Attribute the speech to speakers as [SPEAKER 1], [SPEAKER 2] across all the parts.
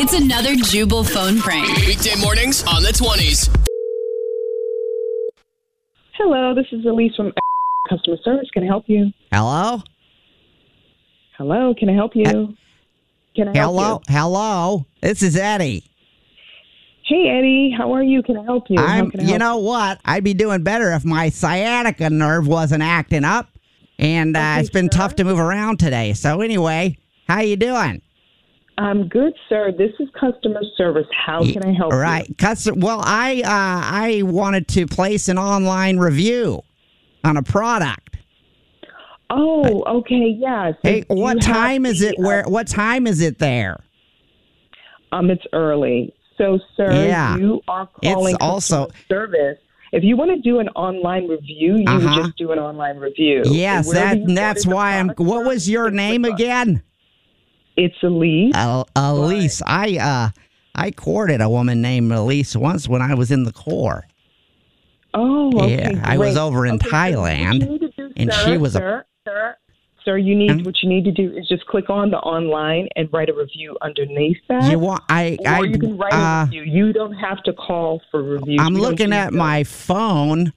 [SPEAKER 1] It's another Jubal phone prank.
[SPEAKER 2] Weekday mornings on the 20s.
[SPEAKER 3] Hello, this is Elise from customer service. Can I help you?
[SPEAKER 4] Hello?
[SPEAKER 3] Hello, can I help you? Can I help
[SPEAKER 4] Hello?
[SPEAKER 3] you?
[SPEAKER 4] Hello? Hello. This is Eddie.
[SPEAKER 3] Hey, Eddie, how are you? Can I help you? How
[SPEAKER 4] I'm
[SPEAKER 3] can I
[SPEAKER 4] you
[SPEAKER 3] help
[SPEAKER 4] know what? I'd be doing better if my sciatica nerve wasn't acting up. And uh,
[SPEAKER 3] Okay,
[SPEAKER 4] it's been
[SPEAKER 3] sir.
[SPEAKER 4] tough to move around today. So anyway, how you doing?
[SPEAKER 3] I'm good, sir. This is customer service. How can I help
[SPEAKER 4] Right.
[SPEAKER 3] you?
[SPEAKER 4] Cus- well, I uh, I wanted to place an online review on a product.
[SPEAKER 3] Oh, okay, yeah. So
[SPEAKER 4] Hey, what time is it? Where? What time is it there?
[SPEAKER 3] uh, Um, it's early. So, sir,
[SPEAKER 4] Yeah.
[SPEAKER 3] you are
[SPEAKER 4] It's
[SPEAKER 3] calling
[SPEAKER 4] also-
[SPEAKER 3] customer service. If you want to do an online review, you
[SPEAKER 4] Uh-huh.
[SPEAKER 3] would just do an online review.
[SPEAKER 4] Yes, that that's why I'm. What was your name again?
[SPEAKER 3] It's Elise.
[SPEAKER 4] El- Elise. I uh I courted a woman named Elise once when I was in the Corps.
[SPEAKER 3] Oh, okay.
[SPEAKER 4] Yeah, I was over in
[SPEAKER 3] Okay,
[SPEAKER 4] Thailand,
[SPEAKER 3] what you need to do,
[SPEAKER 4] and
[SPEAKER 3] sir,
[SPEAKER 4] she was a-
[SPEAKER 3] sir, sir, sir. You need what you need to do is just click on the online and write a review underneath that.
[SPEAKER 4] You want I
[SPEAKER 3] or
[SPEAKER 4] I
[SPEAKER 3] you can write
[SPEAKER 4] uh,
[SPEAKER 3] a review. You don't have to call for reviews.
[SPEAKER 4] I'm
[SPEAKER 3] We don't
[SPEAKER 4] looking at my phone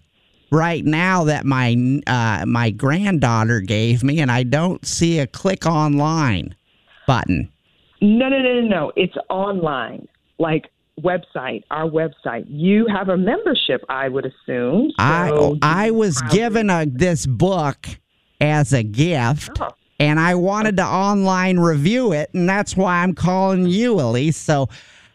[SPEAKER 4] right now that my uh my granddaughter gave me, and I don't see a click online button.
[SPEAKER 3] No, no, no, no, no. It's online, like website, our website. You have a membership, I would assume. So
[SPEAKER 4] I I was
[SPEAKER 3] probably-
[SPEAKER 4] given a this book as a gift.
[SPEAKER 3] Oh.
[SPEAKER 4] And I wanted to online review it, and that's why I'm calling you, Elise. So,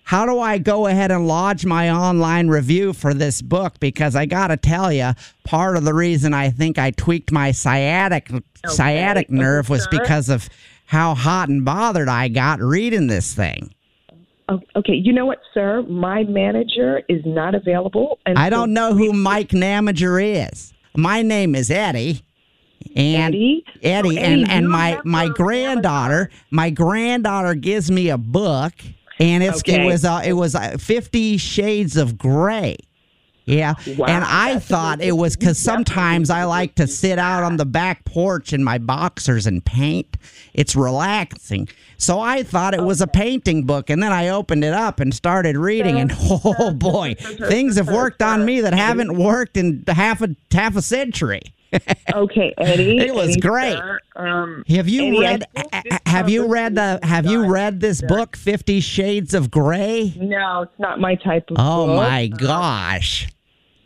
[SPEAKER 4] how do I go ahead and lodge my online review for this book? Because I got to tell you, part of the reason I think I tweaked my sciatic sciatic nerve was because of how hot and bothered I got reading this thing.
[SPEAKER 3] Okay, you know what, sir? My manager is not available. And
[SPEAKER 4] I don't know who Mike Namager is. My name is Eddie. And
[SPEAKER 3] Eddie?
[SPEAKER 4] Eddie, and,
[SPEAKER 3] Eddie,
[SPEAKER 4] and
[SPEAKER 3] you
[SPEAKER 4] my my granddaughter, my granddaughter gives me a book, and it's it was uh, it was uh, Fifty Shades of Grey. Yeah,
[SPEAKER 3] Wow,
[SPEAKER 4] and I thought it was because sometimes I like to sit out on the back porch in my boxers and paint. It's relaxing. So I thought it was a painting book, and then I opened it up and started reading, and oh boy, things have worked on me that haven't worked in half a half a century.
[SPEAKER 3] Okay, Eddie.
[SPEAKER 4] It was
[SPEAKER 3] Eddie,
[SPEAKER 4] great.
[SPEAKER 3] um,
[SPEAKER 4] Have you
[SPEAKER 3] Eddie,
[SPEAKER 4] read? Have you read the? Have you read this book, Fifty Shades of Grey?
[SPEAKER 3] No, it's not my type of book.
[SPEAKER 4] Oh
[SPEAKER 3] book.
[SPEAKER 4] my gosh!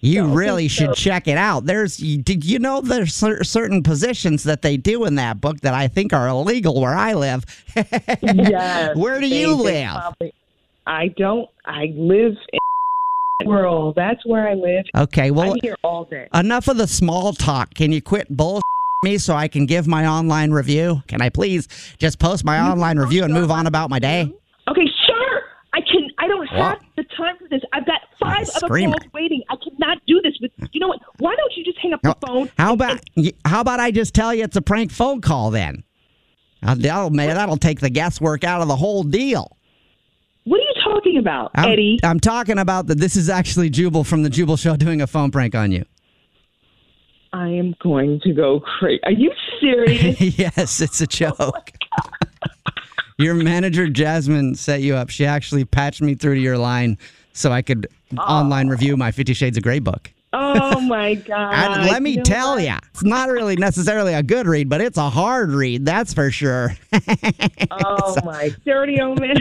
[SPEAKER 4] You
[SPEAKER 3] so-
[SPEAKER 4] really
[SPEAKER 3] so-
[SPEAKER 4] should check it out. There's, you- did you know there's certain positions that they do in that book that I think are illegal where I live.
[SPEAKER 3] Yes.
[SPEAKER 4] Where do
[SPEAKER 3] they-
[SPEAKER 4] you live?
[SPEAKER 3] probably- I don't. I live in world. That's where I live.
[SPEAKER 4] Okay, well,
[SPEAKER 3] I'm here all day.
[SPEAKER 4] enough of the small talk. Can you quit bull me so I can give my online review? Can I please just post my online review and move on about my day?
[SPEAKER 3] Okay, sure. I can. I don't have
[SPEAKER 4] What?
[SPEAKER 3] the time for this. I've got five
[SPEAKER 4] Ah,
[SPEAKER 3] other
[SPEAKER 4] screamer.
[SPEAKER 3] calls waiting. I cannot do this with. You know what? Why don't you just hang up the phone?
[SPEAKER 4] How about how about I just tell you it's a prank phone call then? Uh, That'll that'll take the guesswork out of the whole deal.
[SPEAKER 3] Talking about,
[SPEAKER 4] I'm,
[SPEAKER 3] Eddie?
[SPEAKER 4] I'm talking about that. This is actually Jubal from the Jubal Show doing a phone prank on you.
[SPEAKER 3] I am going to go crazy. Are you serious?
[SPEAKER 4] yes, it's a joke. Oh your manager Jasmine set you up. She actually patched me through to your line so I could oh. online review my Fifty Shades of Grey book.
[SPEAKER 3] oh my god!
[SPEAKER 4] And let me
[SPEAKER 3] You know
[SPEAKER 4] tell
[SPEAKER 3] what?
[SPEAKER 4] you, it's not really necessarily a good read, but it's a hard read, that's for sure.
[SPEAKER 3] Oh my dirty old man.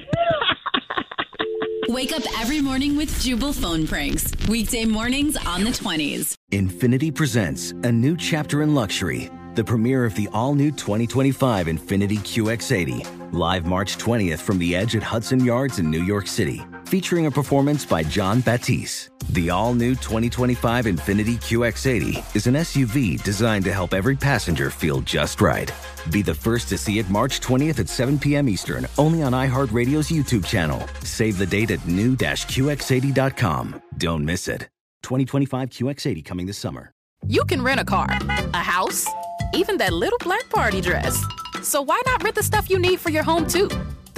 [SPEAKER 1] Wake up every morning with Jubal phone pranks. Weekday mornings on the 20s.
[SPEAKER 5] Infiniti presents a new chapter in luxury, the premiere of the all new 2025 Infiniti QX80, live March 20th from the edge at Hudson Yards in New York City, featuring a performance by Jon Batiste. The all new 2025 Infiniti QX80 is an SUV designed to help every passenger feel just right. Be the first to see it March 20th at 7 p.m. Eastern, only on iHeartRadio's YouTube channel. Save the date at new-QX80.com. Don't miss it. 2025 QX80 coming this summer.
[SPEAKER 6] You can rent a car, a house, even that little black party dress. So why not rent the stuff you need for your home too?